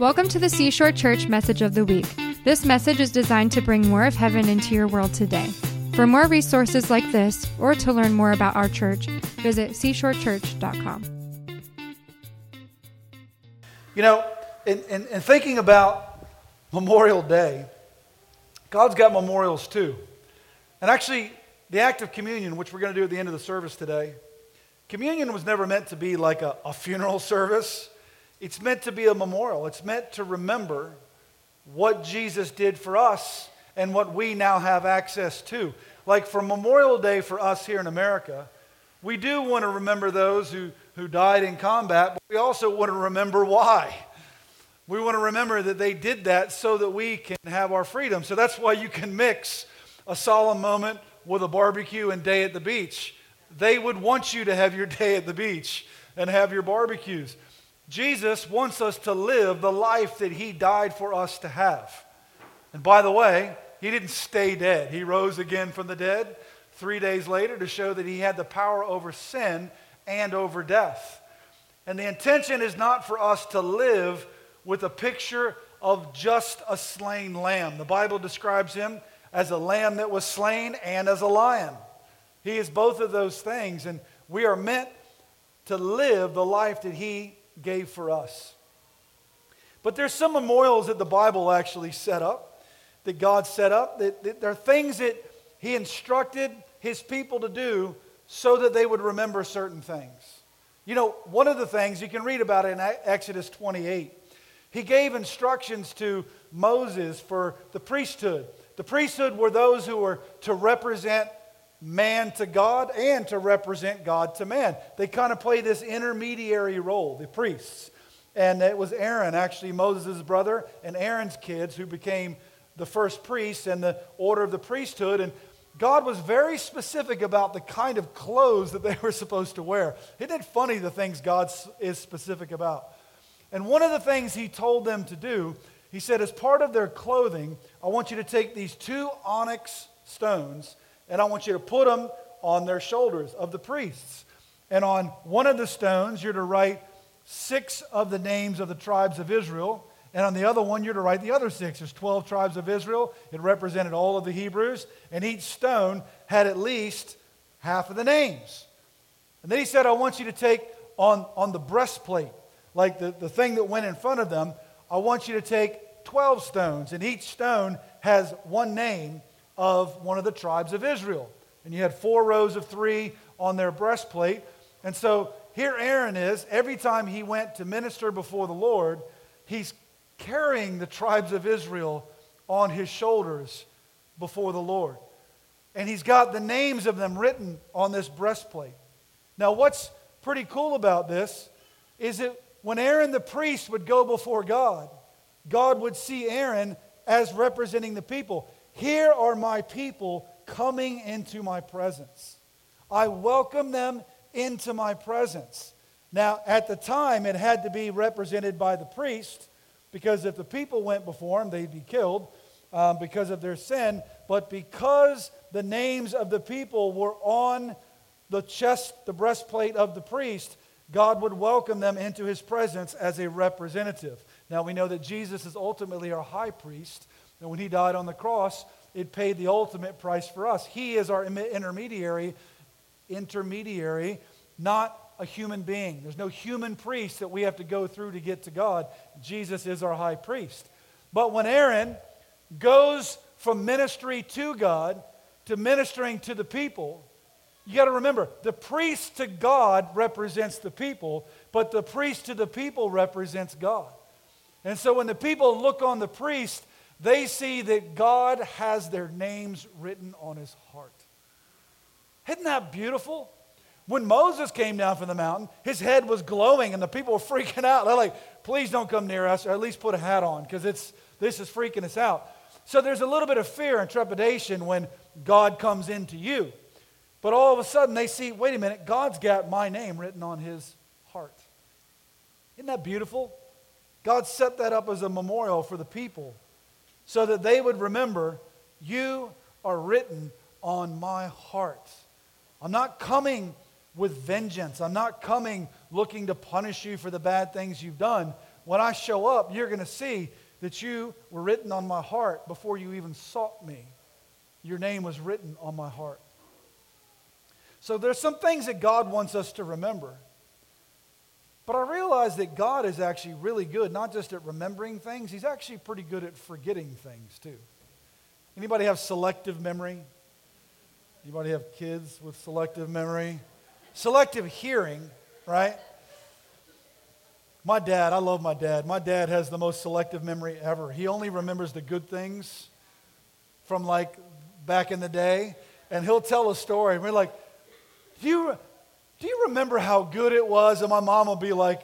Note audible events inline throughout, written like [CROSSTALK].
Welcome to the Seashore Church Message of the Week. This message is designed to bring more of heaven into your world today. For more resources like this, or to learn more about our church, visit seashorechurch.com. You know, in, in, in thinking about Memorial Day, God's got memorials too. And actually, the act of communion, which we're going to do at the end of the service today, communion was never meant to be like a, a funeral [LAUGHS] service. It's meant to be a memorial. It's meant to remember what Jesus did for us and what we now have access to. Like for Memorial Day for us here in America, we do want to remember those who, who died in combat, but we also want to remember why. We want to remember that they did that so that we can have our freedom. So that's why you can mix a solemn moment with a barbecue and day at the beach. They would want you to have your day at the beach and have your barbecues. Jesus wants us to live the life that he died for us to have. And by the way, he didn't stay dead. He rose again from the dead three days later to show that he had the power over sin and over death. And the intention is not for us to live with a picture of just a slain lamb. The Bible describes him as a lamb that was slain and as a lion. He is both of those things, and we are meant to live the life that he gave for us. But there's some memorials that the Bible actually set up, that God set up. That, that there are things that He instructed His people to do so that they would remember certain things. You know, one of the things you can read about in Exodus 28, He gave instructions to Moses for the priesthood. The priesthood were those who were to represent man to God and to represent God to man. They kind of play this intermediary role, the priests. And it was Aaron, actually Moses' brother, and Aaron's kids who became the first priests and the order of the priesthood. And God was very specific about the kind of clothes that they [LAUGHS] were supposed to wear. Isn't it funny the things God is specific about? And one of the things he told them to do, he said, as part of their clothing, I want you to take these two onyx stones and I want you to put them on their shoulders of the priests. And on one of the stones, you're to write six of the names of the tribes of Israel. And on the other one, you're to write the other six. There's 12 tribes of Israel. It represented all of the Hebrews. And each stone had at least half of the names. And then he said, I want you to take on, on the breastplate, like the, the thing that went in front of them, I want you to take 12 stones. And each stone has one name of one of the tribes of Israel. And you had four rows of three on their breastplate. And so here Aaron is. Every time he went to minister before the Lord, he's carrying the tribes of Israel on his shoulders before the Lord. And he's got the names of them written on this breastplate. Now, what's pretty cool about this is that when Aaron the priest would go before God, God would see Aaron as representing the people. Here are my people coming into my presence. I welcome them into my presence. Now, at the time, it had to be represented by the priest because if the people went before him, they'd be killed um, because of their sin. But because the names of the people were on the chest, the breastplate of the priest, God would welcome them into his presence as a representative. Now, we know that Jesus is ultimately our high priest. And when he died on the cross, it paid the ultimate price for us. He is our intermediary, intermediary, not a human being. There's no human priest that we have to go through to get to God. Jesus is our high priest. But when Aaron goes from ministry to God to ministering to the people, you got to remember the priest to God represents the people, but the priest to the people represents God. And so when the people look on the priest, they see that God has their names written on his heart. Isn't that beautiful? When Moses came down from the mountain, his head was glowing and the people were [LAUGHS] freaking out. They're like, please don't come near us, or at least put a hat on, because this is freaking us out. So there's a little bit of fear and trepidation when God comes into you. But all of a sudden they see, wait a minute, God's got my name written on his heart. Isn't that beautiful? God set that up as a memorial for the people so that they would remember, You are written on my heart. I'm not coming with vengeance. I'm not coming looking to punish you for the bad things you've done, when I show up, you're going to see that you were written on my heart before you even sought me. Your name was written on my heart. So there's some things that God wants us to remember. But I realize that God is actually really good, not just at remembering things, He's actually pretty good at forgetting things too. Anybody have selective memory? Anybody have kids with selective memory? Selective hearing, right? My dad, I love my dad. My dad has the most selective memory ever. He only remembers the good things from like back in the day. And he'll tell a story. And we're like, do you, do you remember how good it was? And my mom will be like,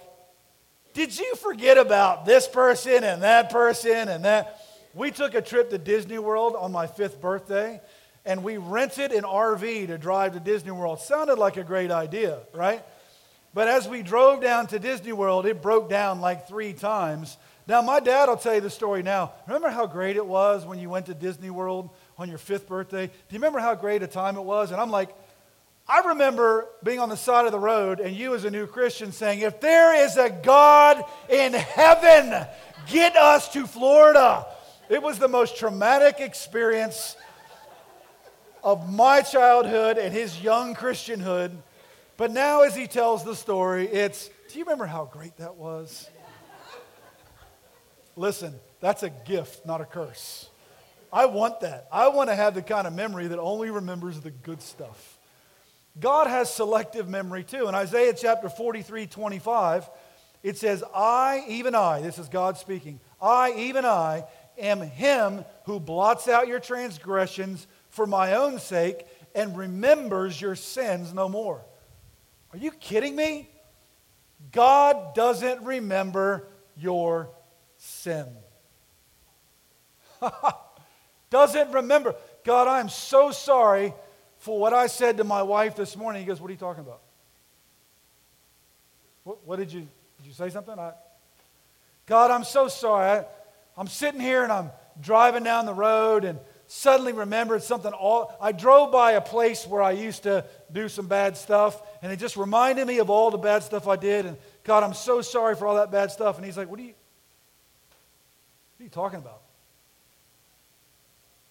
Did you forget about this person and that person and that? We took a trip to Disney World on my fifth birthday, and we rented an RV to drive to Disney World. Sounded like a great idea, right? But as we drove down to Disney World, it broke down like three times. Now, my dad will tell you the story now. Remember how great it was when you went to Disney World on your fifth birthday? Do you remember how great a time it was? And I'm like, I remember being on the side of the road and you, as a new Christian, saying, If there is a God in heaven, get us to Florida. It was the most traumatic experience of my childhood and his young Christianhood. But now, as he tells the story, it's do you remember how great that was? Listen, that's a gift, not a curse. I want that. I want to have the kind of memory that only remembers the good stuff. God has selective memory too. In Isaiah chapter 43, 25, it says, I, even I, this is God speaking, I, even I, am him who blots out your transgressions for my own sake and remembers your sins no more. Are you kidding me? God doesn't remember your sin. [LAUGHS] doesn't remember. God, I'm so sorry for what I said to my wife this morning. He goes, What are you talking about? What, what did you, did you say something? I, God, I'm so sorry. I, I'm sitting here and I'm driving down the road and suddenly remembered something. All, I drove by a place where I used to do some bad stuff, and it just reminded me of all the bad stuff I did. And God, I'm so sorry for all that bad stuff. And he's like, What are you, what are you talking about?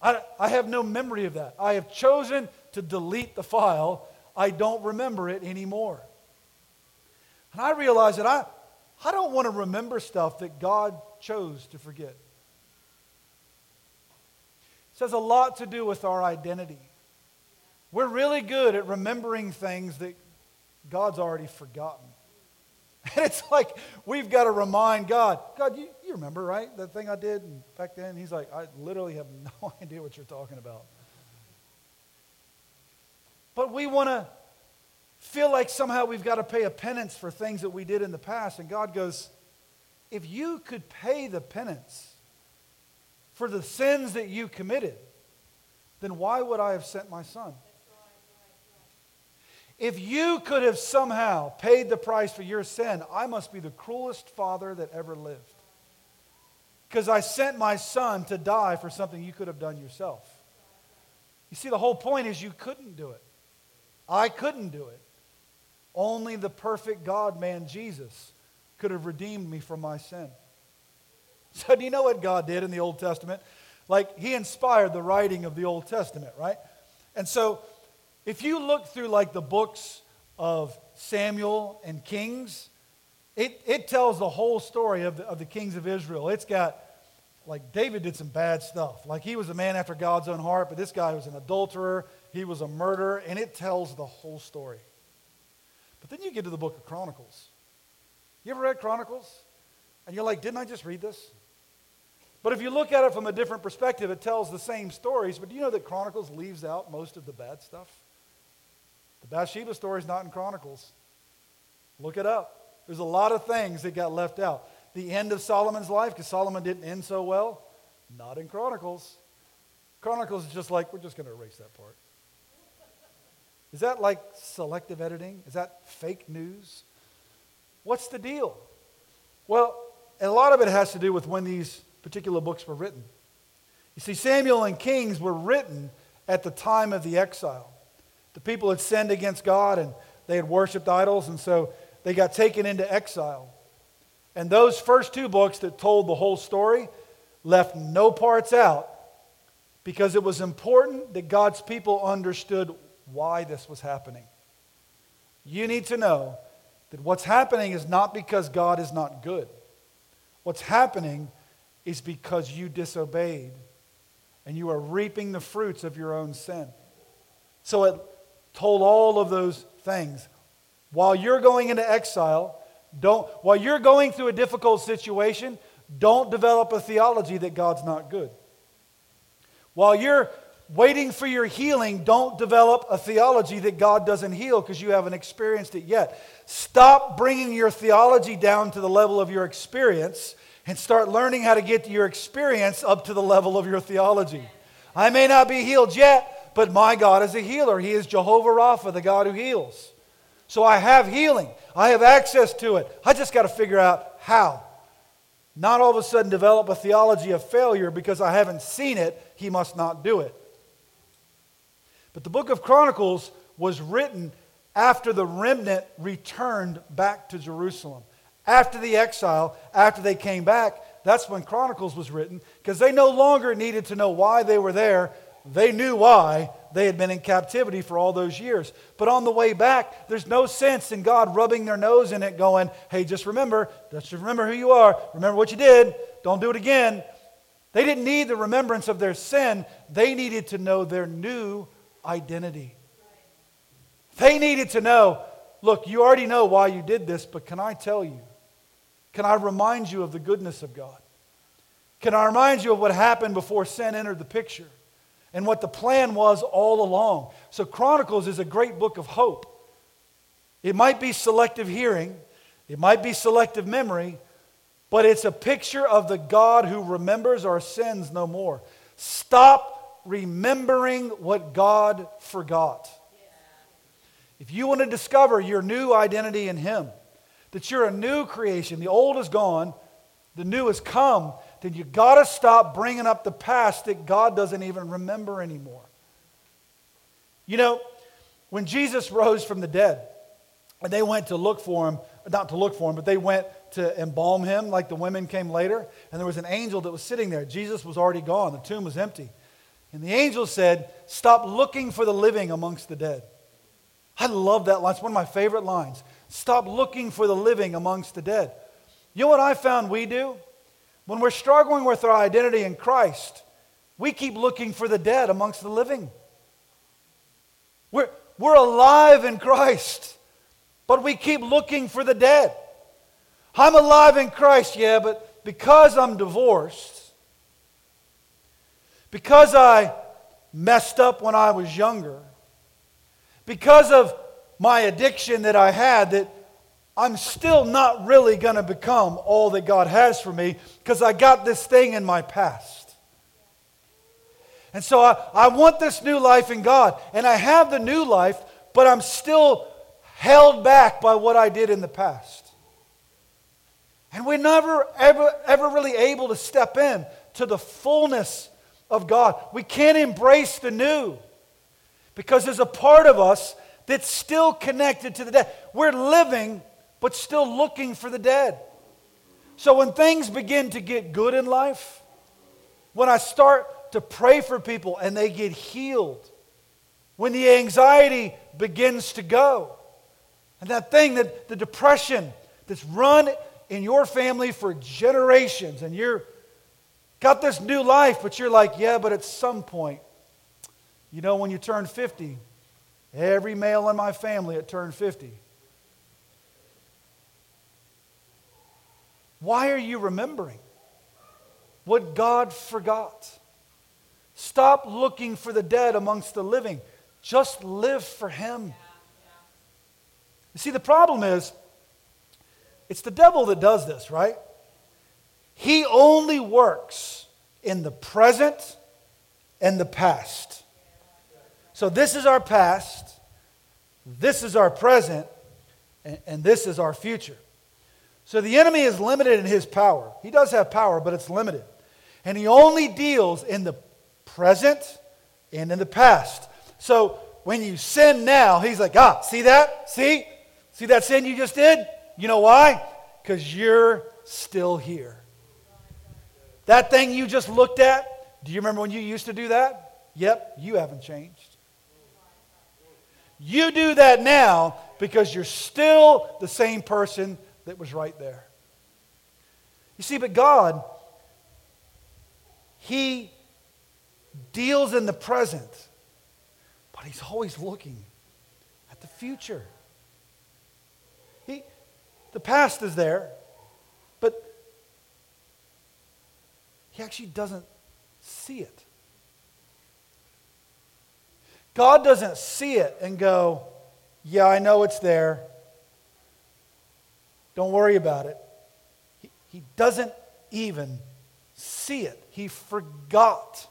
I, I have no memory of that. I have chosen to delete the file. I don't remember it anymore. And I realize that I, I don't want to remember stuff that God chose to forget. It has a lot to do with our identity. We're really good at remembering things that God's already forgotten. [LAUGHS] And it's like we've got to remind God, God, you, you remember, right? That thing I did back then? He's like, I literally have [LAUGHS] no idea what you're talking about. But we want to feel like somehow we've got to pay a penance for things that we did in the past. And God goes, if you could pay the penance for the sins that you committed, then why would I have sent my son? If you could have somehow paid the price for your sin, I must be the cruelest father that ever lived. Because I sent my son to die for something you could have done yourself. You see, the whole point is you couldn't do it. I couldn't do it. Only the perfect God man, Jesus, could have redeemed me from my sin. So, do you know what God did in the Old Testament? Like, He inspired the writing of the Old Testament, right? And so, if you look through like the books of Samuel and Kings, it, it tells the whole story of the, of the kings of Israel. It's got, like, David did some bad stuff. Like, he was a man after God's own heart, but this guy was an adulterer, he was a murderer, and it tells the whole story. But then you get to the book of Chronicles. You ever read Chronicles? And you're like, didn't I just read this? But if you look at it from a different perspective, it tells the same stories. But do you know that Chronicles leaves out most of the bad stuff? The Bathsheba story is not in Chronicles. Look it up. There's a lot of things that got left out. The end of Solomon's life, because Solomon didn't end so well, not in Chronicles. Chronicles is just like, we're just going to erase that part. Is that like selective editing? Is that fake news? What's the deal? Well, a lot of it has to do with when these particular books were written. You see, Samuel and Kings were written at the time of the exile. The people had sinned against God and they had worshiped idols, and so they got taken into exile. And those first two books that told the whole story left no parts out because it was important that God's people understood why this was happening. You need to know that what's happening is not because God is not good. What's happening is because you disobeyed and you are reaping the fruits of your own sin. So it told all of those things. While you're going into exile, don't while you're going through a difficult situation, don't develop a theology that God's not good. While you're waiting for your healing, don't develop a theology that God doesn't heal because you haven't experienced it yet. Stop bringing your theology down to the level of your experience and start learning how to get your experience up to the level of your theology. I may not be healed yet, but my God is a healer. He is Jehovah Rapha, the God who heals. So I have healing, I have access to it. I just got to figure out how. Not all of a sudden develop a theology of failure because I haven't seen it, he must not do it. But the book of Chronicles was written after the remnant returned back to Jerusalem. After the exile, after they came back, that's when Chronicles was written because they no longer needed to know why they were there. They knew why they had been in captivity for all those years. But on the way back, there's no sense in God rubbing their nose in it, going, hey, just remember, just remember who you are, remember what you did, don't do it again. They didn't need the remembrance of their sin, they needed to know their new identity. They needed to know look, you already know why you did this, but can I tell you? Can I remind you of the goodness of God? Can I remind you of what happened before sin entered the picture and what the plan was all along? So, Chronicles is a great book of hope. It might be selective hearing, it might be selective memory, but it's a picture of the God who remembers our sins no more. Stop remembering what God forgot. If you want to discover your new identity in Him, that you're a new creation, the old is gone, the new has come, then you got to stop bringing up the past that God doesn't even remember anymore. You know, when Jesus rose from the dead, and they went to look for him, not to look for him, but they went to embalm him, like the women came later, and there was an angel that was sitting there. Jesus was already gone, the tomb was empty. And the angel said, Stop looking for the living amongst the dead. I love that line. It's one of my favorite lines. Stop looking for the living amongst the dead. You know what I found we do? When we're struggling with our identity in Christ, we keep looking for the dead amongst the living. We're, we're alive in Christ, but we keep looking for the dead. I'm alive in Christ, yeah, but because I'm divorced, because I messed up when I was younger, because of my addiction that I had, that I'm still not really going to become all that God has for me because I got this thing in my past. And so I, I want this new life in God. And I have the new life, but I'm still held back by what I did in the past. And we're never, ever, ever really able to step in to the fullness of God. We can't embrace the new because there's a part of us that's still connected to the dead. We're living, but still looking for the dead. So when things begin to get good in life, when I start to pray for people and they get healed, when the anxiety begins to go, and that thing that the depression that's run in your family for generations, and you're got this new life, but you're like, yeah, but at some point, you know, when you turn 50, every male in my family had turned 50. Why are you remembering what God forgot? Stop looking for the dead amongst the living. Just live for Him. You see, the problem is, it's the devil that does this, right? He only works in the present and the past. So this is our past, this is our present, and, and, this is our future. So the enemy is limited in his power. He does have power, but it's limited. And he only deals in the present and in the past. So when you sin now, he's like, ah, see that? See? See that sin you just did? You know why? Because you're still here. That thing you just looked at, do you remember when you used to do that? Yep, you haven't changed. You do that now because you're still the same person that was right there. You see, but God, He deals in the present, but He's always looking at the future. He, the past is there, but He actually doesn't see it. God doesn't see it and go, Yeah, I know it's there. Don't worry about it. He, he doesn't even see it, he forgot.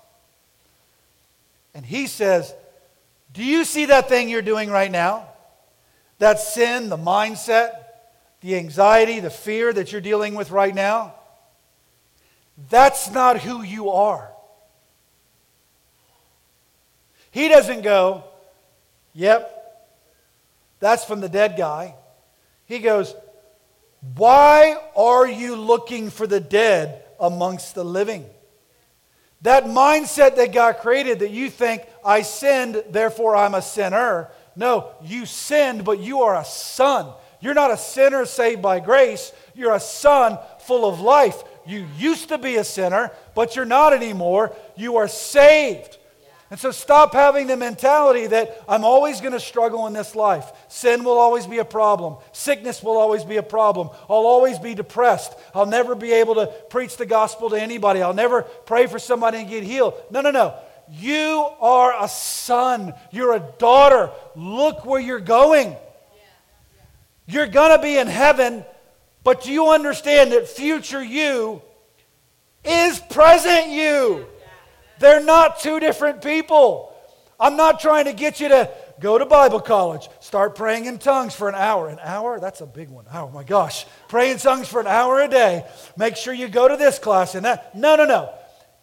And he says, Do you see that thing you're doing right now? That sin, the mindset, the anxiety, the fear that you're dealing with right now? That's not who you are. He doesn't go, Yep, that's from the dead guy. He goes, Why are you looking for the dead amongst the living? That mindset that God created that you think, I sinned, therefore I'm a sinner. No, you sinned, but you are a son. You're not a sinner saved by grace. You're a son full of life. You used to be a sinner, but you're not anymore. You are saved. And so stop having the mentality that I'm always going to struggle in this life. Sin will always be a problem. Sickness will always be a problem. I'll always be depressed. I'll never be able to preach the gospel to anybody. I'll never pray for somebody and get healed. No, no, no. You are a son. You're a daughter. Look where you're going. You're going to be in heaven, but do you understand that future you is present you? They're not two different people. I'm not trying to get you to go to Bible college, start praying in tongues for an hour. An hour? That's a big one. Oh my gosh. Pray in tongues for an hour a day. Make sure you go to this class and that. No, no, no.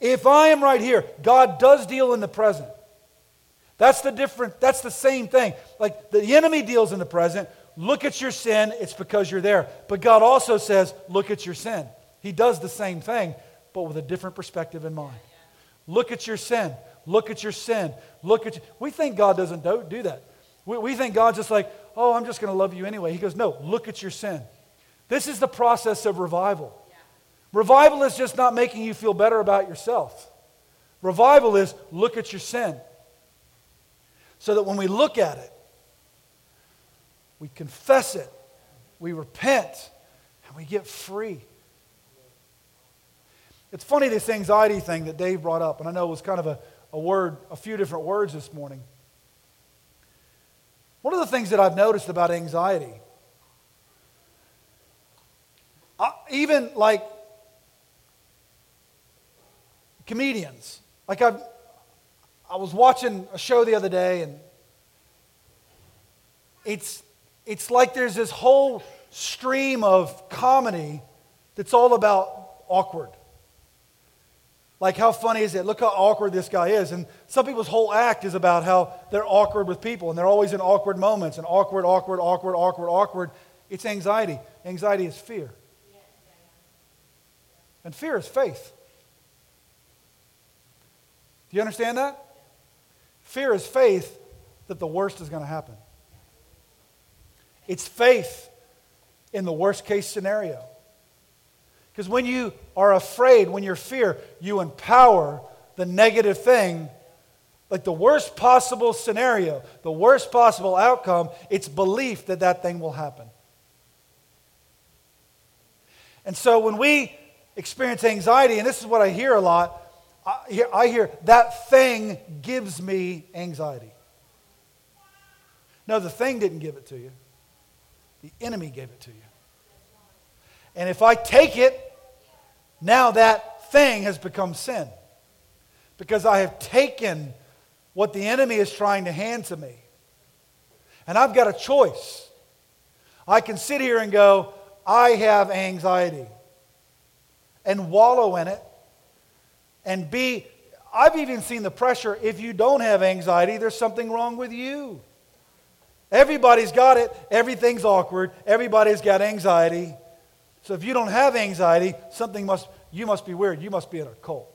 If I am right here, God does deal in the present. That's the different, that's the same thing. Like the enemy deals in the present. Look at your sin, it's because you're there. But God also says, look at your sin. He does the same thing, but with a different perspective in mind. Look at your sin. Look at your sin. Look at you. We think God doesn't do, do that. We, we think God's just like, oh, I'm just going to love you anyway. He goes, no, look at your sin. This is the process of revival. Yeah. Revival is just not making you feel better about yourself. Revival is look at your sin. So that when we look at it, we confess it, we repent, and we get free. It's funny, this anxiety thing that Dave brought up, and I know it was kind of a, a word, a few different words this morning. One of the things that I've noticed about anxiety, I, even like comedians, like I, I was watching a show the other day, and it's, it's like there's this whole stream of comedy that's all about awkward. Like, how funny is it? Look how awkward this guy is. And some people's whole act is about how they're awkward with people, and they're always in awkward moments, and awkward, awkward, awkward, awkward, awkward. It's anxiety. Anxiety is fear. And fear is faith. Do you understand that? Fear is faith that the worst is going to happen. It's faith in the worst case scenario. Because when you are afraid, when you're fear, you empower the negative thing, like the worst possible scenario, the worst possible outcome, it's belief that that thing will happen. And so when we experience anxiety, and this is what I hear a lot, I hear, I hear that thing gives me anxiety. No, the thing didn't give it to you. The enemy gave it to you. And if I take it now that thing has become sin because I have taken what the enemy is trying to hand to me. And I've got a choice. I can sit here and go, I have anxiety, and wallow in it, and be. I've even seen the pressure if you don't have anxiety, there's something wrong with you. Everybody's got it. Everything's awkward. Everybody's got anxiety. So if you don't have anxiety, something must, you must be weird. You must be in a cult.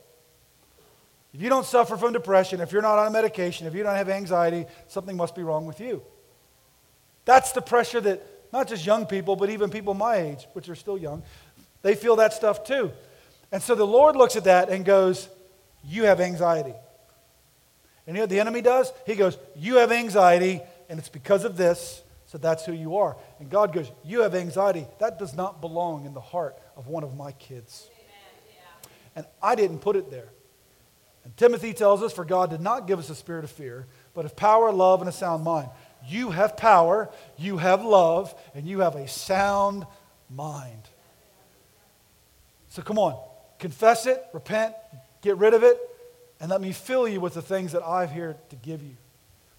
If you don't suffer from depression, if you're not on a medication, if you don't have anxiety, something must be wrong with you. That's the pressure that not just young people, but even people my age, which are still young, they feel that stuff too. And so the Lord looks at that and goes, You have anxiety. And you know what the enemy does? He goes, You have anxiety, and it's because of this, so that's who you are. And God goes, You have anxiety. That does not belong in the heart of one of my kids. And I didn't put it there. And Timothy tells us, For God did not give us a spirit of fear, but of power, love, and a sound mind. You have power, you have love, and you have a sound mind. So come on, confess it, repent, get rid of it, and let me fill you with the things that I've here to give you.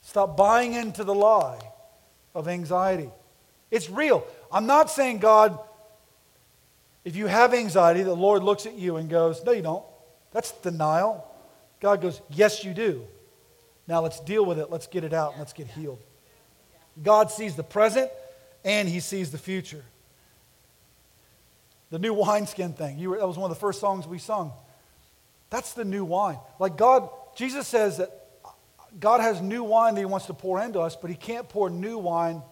Stop buying into the lie of anxiety. It's real. I'm not saying, God, if you have anxiety, the Lord looks at you and goes, No, you don't. That's denial. God goes, Yes, you do. Now let's deal with it. Let's get it out and let's get healed. God sees the present and he sees the future. The new wineskin thing. You were, that was one of the first songs we sung. That's the new wine. Like God, Jesus says that God has new wine that he wants to pour into us, but he can't pour new wine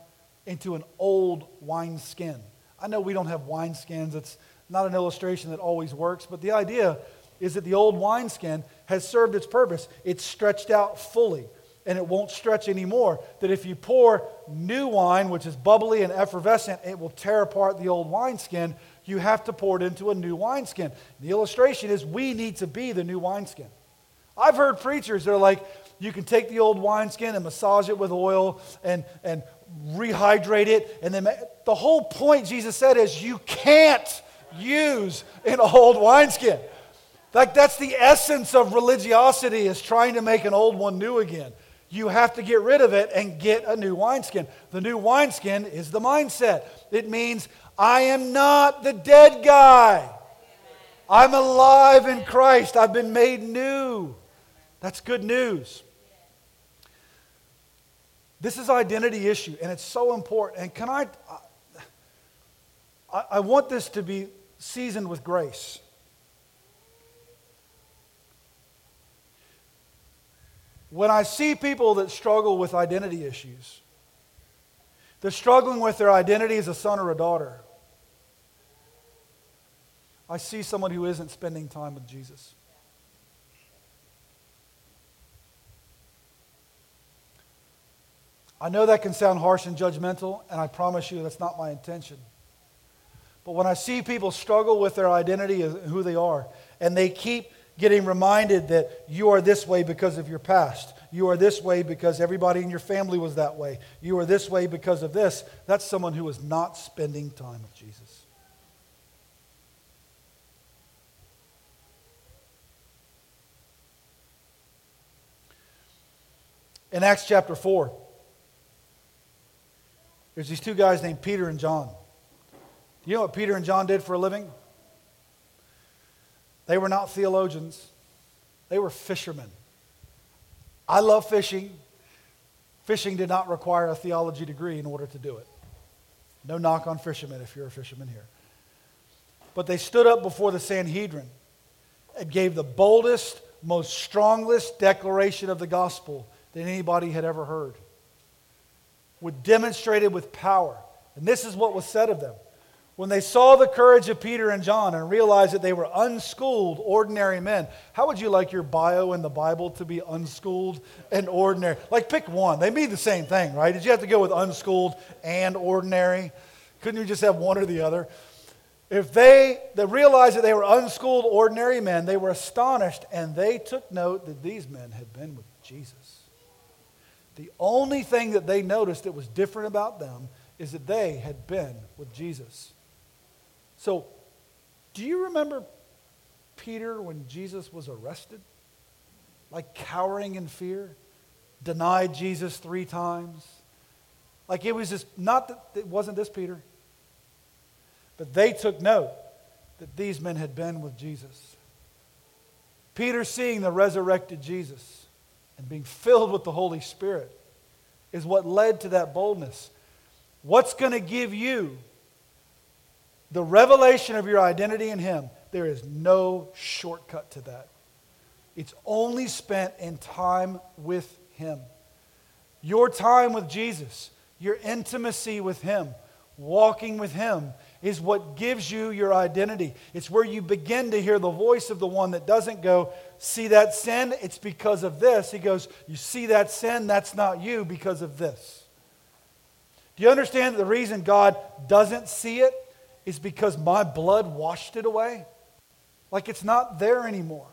into an old wineskin. I know we don't have wineskins. It's not an illustration that always works, but the idea is that the old wineskin has served its purpose. It's stretched out fully and it won't stretch anymore. That if you pour new wine, which is bubbly and effervescent, it will tear apart the old wineskin. You have to pour it into a new wineskin. The illustration is we need to be the new wineskin. I've heard preachers that are like, you can take the old wineskin and massage it with oil and, and rehydrate it. And then the whole point, Jesus said, is you can't use an old wineskin. Like that's the essence of religiosity is trying to make an old one new again. You have to get rid of it and get a new wineskin. The new wineskin is the mindset. It means I am not the dead guy. I'm alive in Christ. I've been made new. That's good news. This is identity issue, and it's so important. And can I, I, I want this to be seasoned with grace. When I see people that struggle with identity issues, they're struggling with their identity as a son or a daughter. I see someone who isn't spending time with Jesus. I know that can sound harsh and judgmental, and I promise you that's not my intention. But when I see people struggle with their identity and who they are, and they keep getting reminded that you are this way because of your past, you are this way because everybody in your family was that way, you are this way because of this, that's someone who is not spending time with Jesus. In Acts chapter 4, there's these two guys named Peter and John. You know what Peter and John did for a living? They were not theologians, they were fishermen. I love fishing. Fishing did not require a theology degree in order to do it. No knock on fishermen if you're a fisherman here. But they stood up before the Sanhedrin and gave the boldest, most strongest declaration of the gospel that anybody had ever heard would demonstrate it with power. And this is what was said of them. When they saw the courage of Peter and John and realized that they were unschooled, ordinary men, how would you like your bio in the Bible to be unschooled and ordinary? Like, pick one. They mean the same thing, right? Did you have to go with unschooled and ordinary? Couldn't you just have one or the other? If they, they realized that they were unschooled, ordinary men, they were astonished and they took note that these men had been with Jesus. The only thing that they noticed that was different about them is that they had been with Jesus. So, do you remember Peter when Jesus was arrested? Like cowering in fear, denied Jesus three times. Like it was just not that it wasn't this Peter, but they took note that these men had been with Jesus. Peter seeing the resurrected Jesus and being filled with the Holy Spirit is what led to that boldness. What's going to give you the revelation of your identity in Him, there is no shortcut to that. It's only spent in time with Him. Your time with Jesus, your intimacy with Him, walking with Him, is what gives you your identity. It's where you begin to hear the voice of the one that doesn't go, See that sin? It's because of this. He goes, You see that sin? That's not you because of this. Do you understand that the reason God doesn't see it is because my blood washed it away? Like it's not there anymore.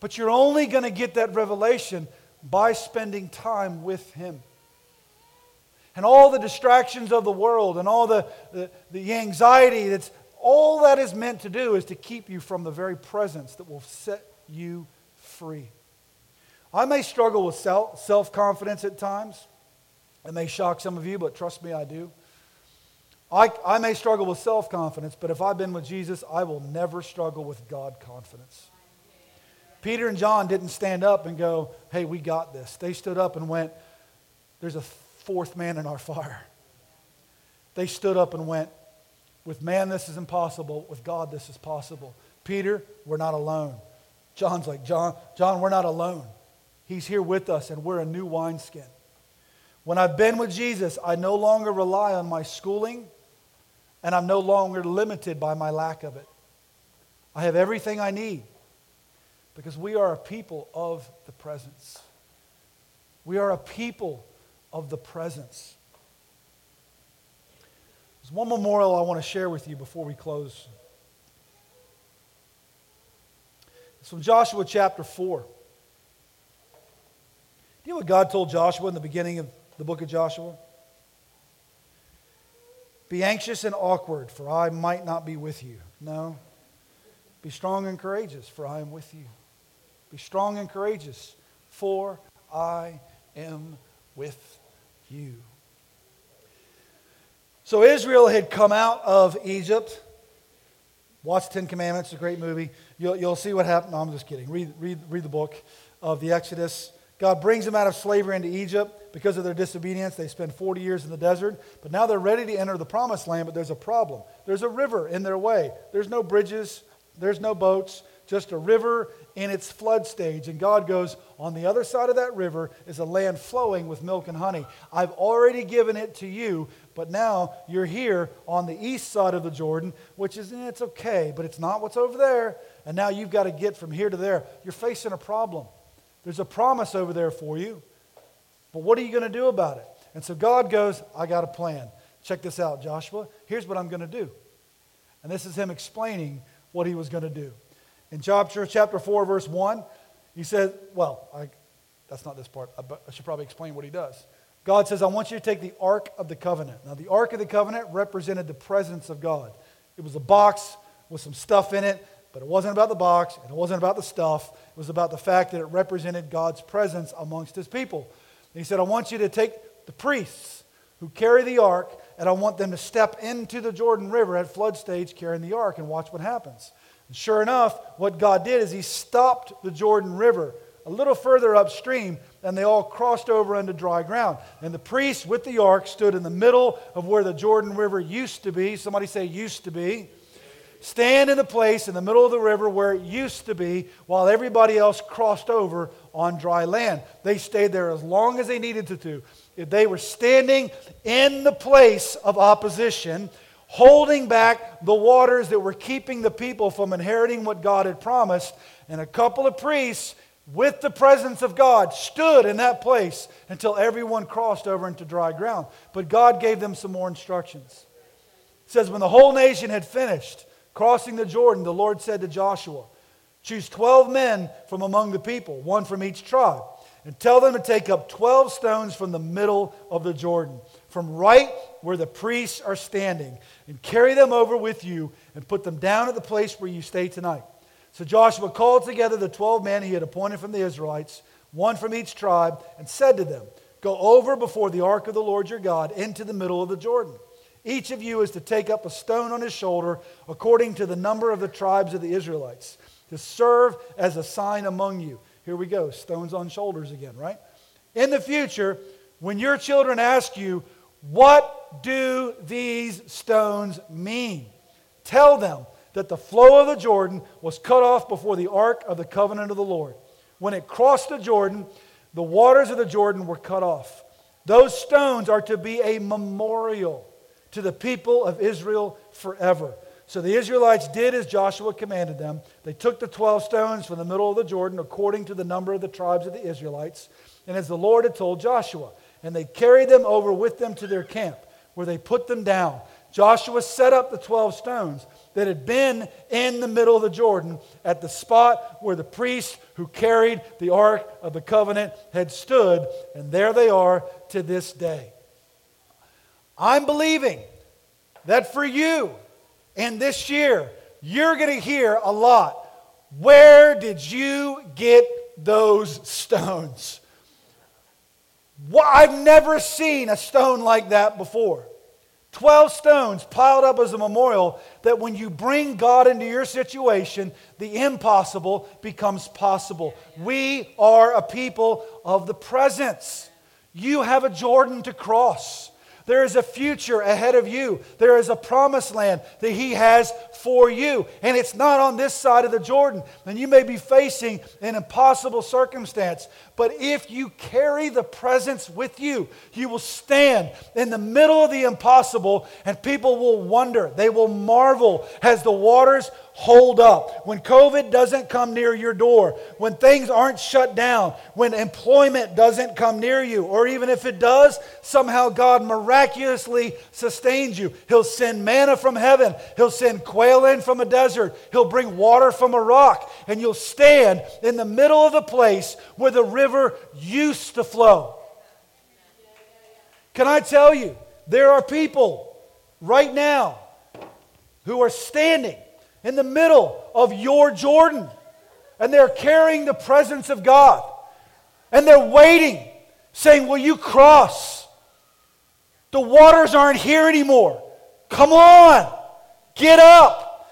But you're only going to get that revelation by spending time with Him. And all the distractions of the world and all the, the, the anxiety that's all that is meant to do is to keep you from the very presence that will set you free. I may struggle with self confidence at times. It may shock some of you, but trust me, I do. I, I may struggle with self confidence, but if I've been with Jesus, I will never struggle with God confidence. Peter and John didn't stand up and go, hey, we got this. They stood up and went, there's a fourth man in our fire. They stood up and went, with man, this is impossible. With God, this is possible. Peter, we're not alone. John's like, John, John, we're not alone. He's here with us, and we're a new wineskin. When I've been with Jesus, I no longer rely on my schooling, and I'm no longer limited by my lack of it. I have everything I need because we are a people of the presence. We are a people of the presence. There's one memorial I want to share with you before we close. It's from Joshua chapter 4. Do you know what God told Joshua in the beginning of the book of Joshua? Be anxious and awkward, for I might not be with you. No. Be strong and courageous, for I am with you. Be strong and courageous, for I am with you. So Israel had come out of Egypt. Watch Ten Commandments, a great movie. You'll, you'll see what happened. No, I'm just kidding. Read, read, read the book of the Exodus. God brings them out of slavery into Egypt because of their disobedience. They spend 40 years in the desert, but now they're ready to enter the promised land, but there's a problem. There's a river in their way. There's no bridges, there's no boats, just a river in its flood stage. And God goes, On the other side of that river is a land flowing with milk and honey. I've already given it to you, but now you're here on the east side of the Jordan, which is, eh, it's okay, but it's not what's over there. And now you've got to get from here to there. You're facing a problem. There's a promise over there for you, but what are you going to do about it? And so God goes, I got a plan. Check this out, Joshua. Here's what I'm going to do. And this is him explaining what he was going to do. In chapter, chapter 4, verse 1, he says, well, I, that's not this part, but I should probably explain what he does. God says, I want you to take the Ark of the Covenant. Now, the Ark of the Covenant represented the presence of God. It was a box with some stuff in it, but it wasn't about the box and it wasn't about the stuff. It was about the fact that it represented God's presence amongst his people. And he said, I want you to take the priests who carry the ark, and I want them to step into the Jordan River at flood stage carrying the ark and watch what happens. And sure enough, what God did is He stopped the Jordan River a little further upstream, and they all crossed over into dry ground. And the priest with the ark stood in the middle of where the Jordan River used to be. Somebody say, used to be. Stand in the place in the middle of the river where it used to be while everybody else crossed over on dry land. They stayed there as long as they needed to. If they were standing in the place of opposition, holding back the waters that were keeping the people from inheriting what God had promised. And a couple of priests, with the presence of God, stood in that place until everyone crossed over into dry ground. But God gave them some more instructions. It says, When the whole nation had finished crossing the Jordan, the Lord said to Joshua, Choose 12 men from among the people, one from each tribe, and tell them to take up 12 stones from the middle of the Jordan from right where the priests are standing and carry them over with you and put them down at the place where you stay tonight. So Joshua called together the 12 men he had appointed from the Israelites, one from each tribe, and said to them, Go over before the ark of the Lord your God into the middle of the Jordan. Each of you is to take up a stone on his shoulder according to the number of the tribes of the Israelites, to serve as a sign among you. Here we go, stones on shoulders again, right? In the future, when your children ask you, What do these stones mean? Tell them that the flow of the Jordan was cut off before the ark of the covenant of the Lord. When it crossed the Jordan, the waters of the Jordan were cut off. Those stones are to be a memorial to the people of Israel forever. So the Israelites did as Joshua commanded them. They took the 12 stones from the middle of the Jordan according to the number of the tribes of the Israelites, and as the Lord had told Joshua. And they carried them over with them to their camp, where they put them down. Joshua set up the 12 stones that had been in the middle of the Jordan at the spot where the priest who carried the Ark of the Covenant had stood, and there they are to this day. I'm believing that for you, and this year, you're going to hear a lot. Where did you get those stones? Well, I've never seen a stone like that before. 12 stones piled up as a memorial that when you bring God into your situation, the impossible becomes possible. We are a people of the presence. You have a Jordan to cross. There is a future ahead of you. There is a promised land that He has for you. And it's not on this side of the Jordan. And you may be facing an impossible circumstance. But if you carry the presence with you, you will stand in the middle of the impossible and people will wonder. They will marvel as the waters hold up. When COVID doesn't come near your door, when things aren't shut down, when employment doesn't come near you, or even if it does, somehow God miraculously sustains you. He'll send manna from heaven, He'll send quail in from a desert, He'll bring water from a rock, and you'll stand in the middle of the place where the river used to flow. Can I tell you, there are people right now who are standing in the middle of your Jordan. And they're carrying the presence of God. And they're waiting, saying, Will you cross? The waters aren't here anymore. Come on, get up.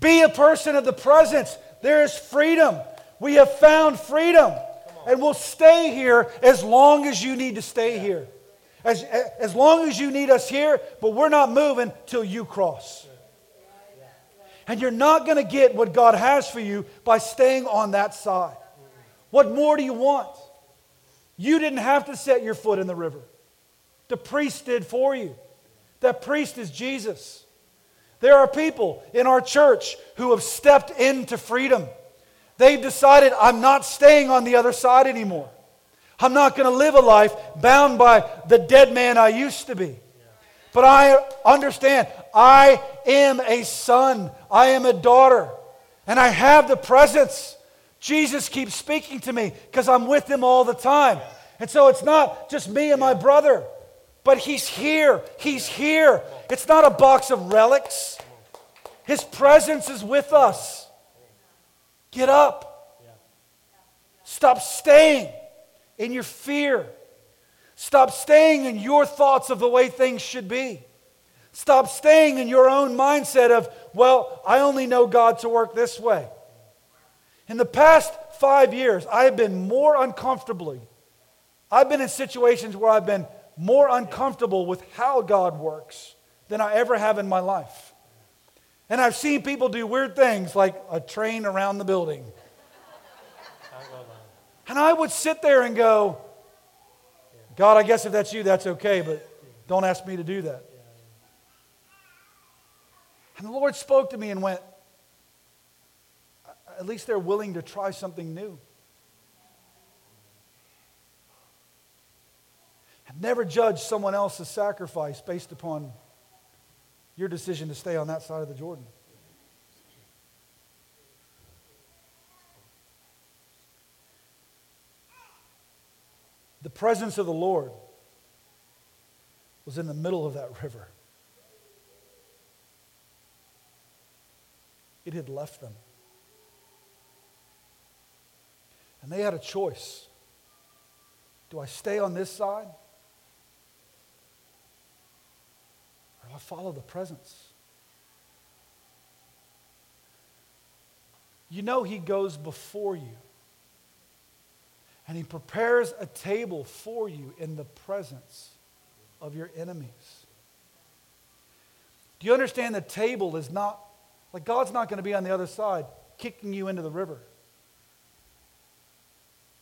Be a person of the presence. There is freedom. We have found freedom. And we'll stay here as long as you need to stay here. As, as long as you need us here, but we're not moving till you cross. And you're not going to get what God has for you by staying on that side. What more do you want? You didn't have to set your foot in the river, the priest did for you. That priest is Jesus. There are people in our church who have stepped into freedom. They've decided, I'm not staying on the other side anymore. I'm not going to live a life bound by the dead man I used to be. But I understand I am a son, I am a daughter, and I have the presence. Jesus keeps speaking to me because I'm with him all the time. And so it's not just me and my brother, but he's here. He's here. It's not a box of relics. His presence is with us. Get up. Stop staying in your fear. Stop staying in your thoughts of the way things should be. Stop staying in your own mindset of, well, I only know God to work this way. In the past five years, I have been more uncomfortably. I've been in situations where I've been more uncomfortable with how God works than I ever have in my life. And I've seen people do weird things like a train around the building. And I would sit there and go, God, I guess if that's you, that's okay, but don't ask me to do that. And the Lord spoke to me and went, at least they're willing to try something new. And never judge someone else's sacrifice based upon your decision to stay on that side of the Jordan. The presence of the Lord was in the middle of that river. It had left them. And they had a choice. Do I stay on this side? Or do I follow the presence? You know, He goes before you and he prepares a table for you in the presence of your enemies. Do you understand the table is not, like God's not going to be on the other side kicking you into the river.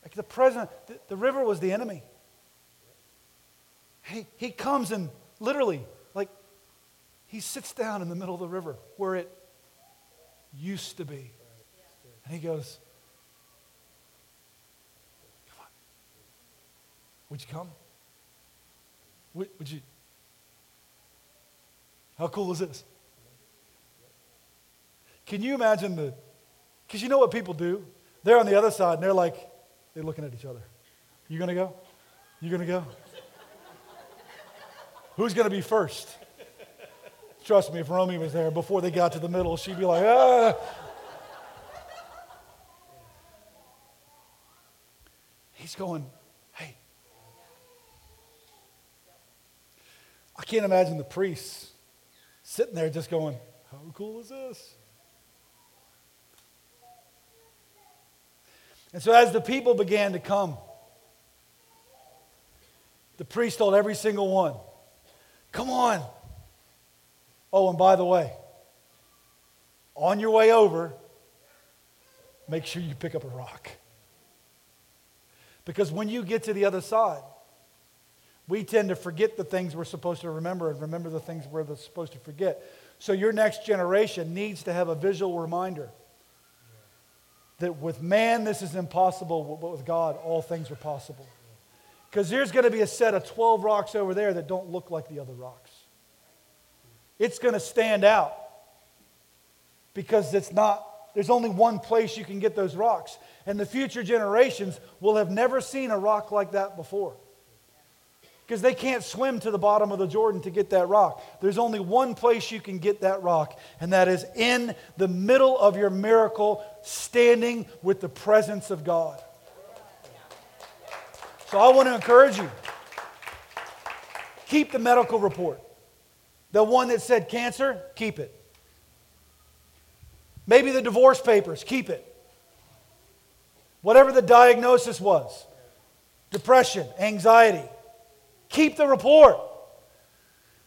Like the president, the, the river was the enemy. He, he comes and literally, he sits down in the middle of the river where it used to be. And he goes, Come on. Would you come? Would, would you? How cool is this? Can you imagine the, because you know what people do? They're on the other side and they're like, they're looking at each other. You gonna go? You gonna go? Who's gonna be first? Trust me, if Romy was there before they got to the middle, she'd be like, ah. He's going, hey. I can't imagine the priests sitting there just going, how cool is this? And so, as the people began to come, the priest told every single one, Come on. Oh, and by the way, on your way over, make sure you pick up a rock. Because when you get to the other side, we tend to forget the things we're supposed to remember and remember the things we're supposed to forget. So your next generation needs to have a visual reminder that with man this is impossible, but with God all things are possible. Because there's going to be a set of 12 rocks over there that don't look like the other rocks. It's going to stand out because it's not, there's only one place you can get those rocks. And the future generations will have never seen a rock like that before because they can't swim to the bottom of the Jordan to get that rock. There's only one place you can get that rock, and that is in the middle of your miracle, standing with the presence of God. So I want to encourage you keep the medical report. The one that said cancer, keep it. Maybe the divorce papers, keep it. Whatever the diagnosis was depression, anxiety, Keep the report.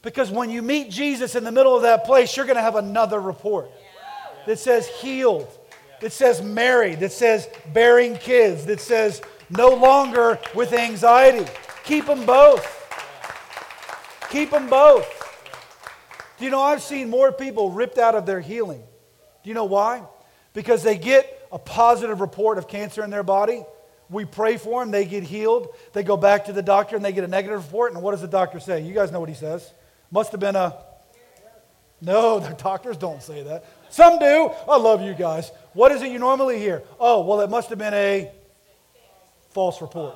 Because when you meet Jesus in the middle of that place, you're going to have another report that says healed, that says married, that says bearing kids, that says no longer with anxiety. Keep them both. Keep them both. Do you know, I've seen more people ripped out of their healing. Do you know why? Because they get a positive report of cancer in their body we pray for them, they get healed. They go back to the doctor and they get a negative report. And what does the doctor say? You guys know what he says. Must have been a. No, [LAUGHS] the doctors don't say that. Some do. I love you guys. What is it you normally hear? Oh, well, it must have been a false report.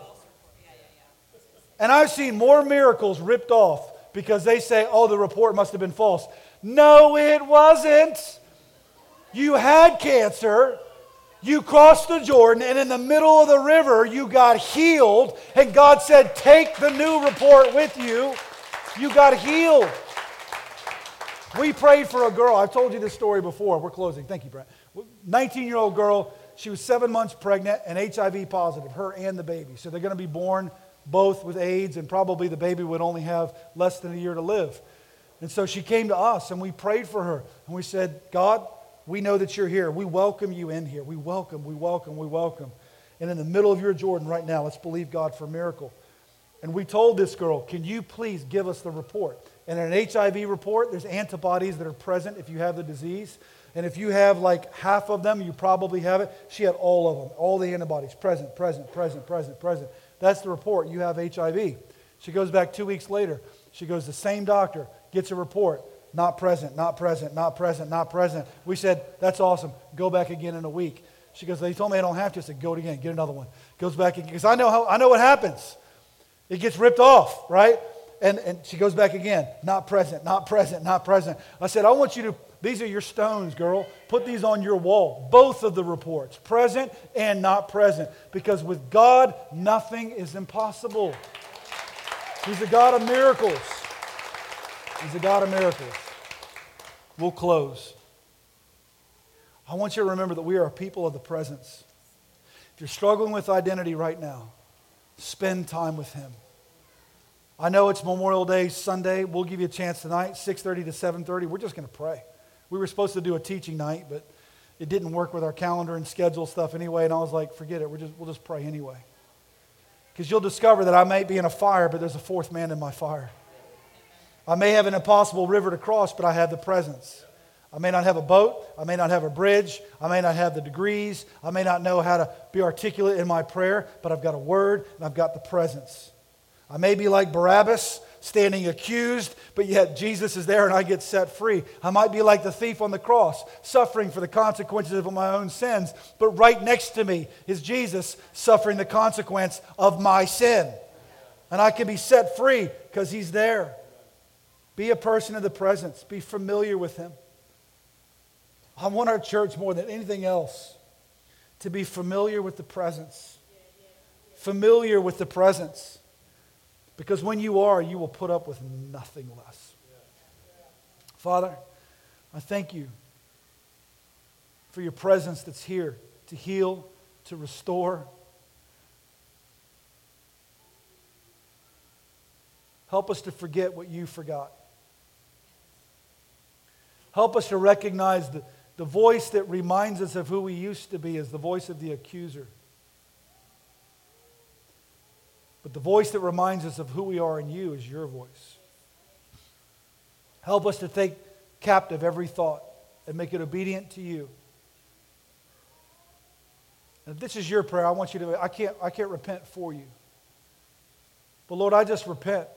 And I've seen more miracles ripped off because they say, oh, the report must have been false. No, it wasn't. You had cancer. You crossed the Jordan, and in the middle of the river, you got healed. And God said, Take the new report with you. You got healed. We prayed for a girl. I've told you this story before. We're closing. Thank you, Brent. 19 year old girl. She was seven months pregnant and HIV positive, her and the baby. So they're going to be born both with AIDS, and probably the baby would only have less than a year to live. And so she came to us, and we prayed for her. And we said, God, we know that you're here. We welcome you in here. We welcome, we welcome, we welcome. And in the middle of your Jordan right now, let's believe God for a miracle. And we told this girl, Can you please give us the report? And in an HIV report, there's antibodies that are present if you have the disease. And if you have like half of them, you probably have it. She had all of them, all the antibodies present, present, present, present, present. That's the report. You have HIV. She goes back two weeks later. She goes, the same doctor gets a report not present, not present, not present, not present. We said, that's awesome. Go back again in a week. She goes, they told me I don't have to. I said, go again, get another one. Goes back again. Because I know how I know what happens. It gets ripped off, right? And, and she goes back again, not present, not present, not present. I said, I want you to, these are your stones, girl. Put these on your wall. Both of the reports, present and not present. Because with God, nothing is impossible. He's a God of miracles. He's a God of miracles. We'll close. I want you to remember that we are a people of the presence. If you're struggling with identity right now, spend time with Him. I know it's Memorial Day Sunday. We'll give you a chance tonight, 6:30 to 7:30. We're just going to pray. We were supposed to do a teaching night, but it didn't work with our calendar and schedule stuff anyway. And I was like, forget it. We're just, we'll just pray anyway. Because you'll discover that I may be in a fire, but there's a fourth man in my fire. I may have an impossible river to cross, but I have the presence. I may not have a boat. I may not have a bridge. I may not have the degrees. I may not know how to be articulate in my prayer, but I've got a word and I've got the presence. I may be like Barabbas, standing accused, but yet Jesus is there and I get set free. I might be like the thief on the cross, suffering for the consequences of my own sins, but right next to me is Jesus suffering the consequence of my sin. And I can be set free because he's there. Be a person of the presence, be familiar with him. I want our church more than anything else to be familiar with the presence. Familiar with the presence. Because when you are, you will put up with nothing less. Father, I thank you for your presence that's here to heal, to restore. Help us to forget what you forgot. Help us to recognize the the voice that reminds us of who we used to be is the voice of the accuser. But the voice that reminds us of who we are in you is your voice. Help us to take captive every thought and make it obedient to you. And if this is your prayer, I want you to, I can't, I can't repent for you. But Lord, I just repent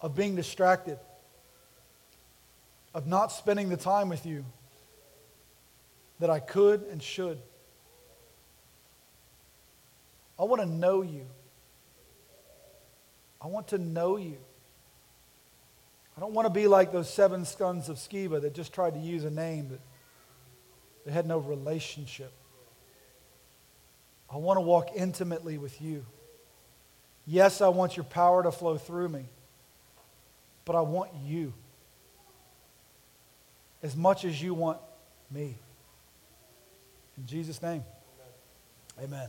of being distracted of not spending the time with you that I could and should. I want to know you. I want to know you. I don't want to be like those seven sons of Sceva that just tried to use a name that they had no relationship. I want to walk intimately with you. Yes, I want your power to flow through me, but I want you as much as you want me. In Jesus' name. Amen.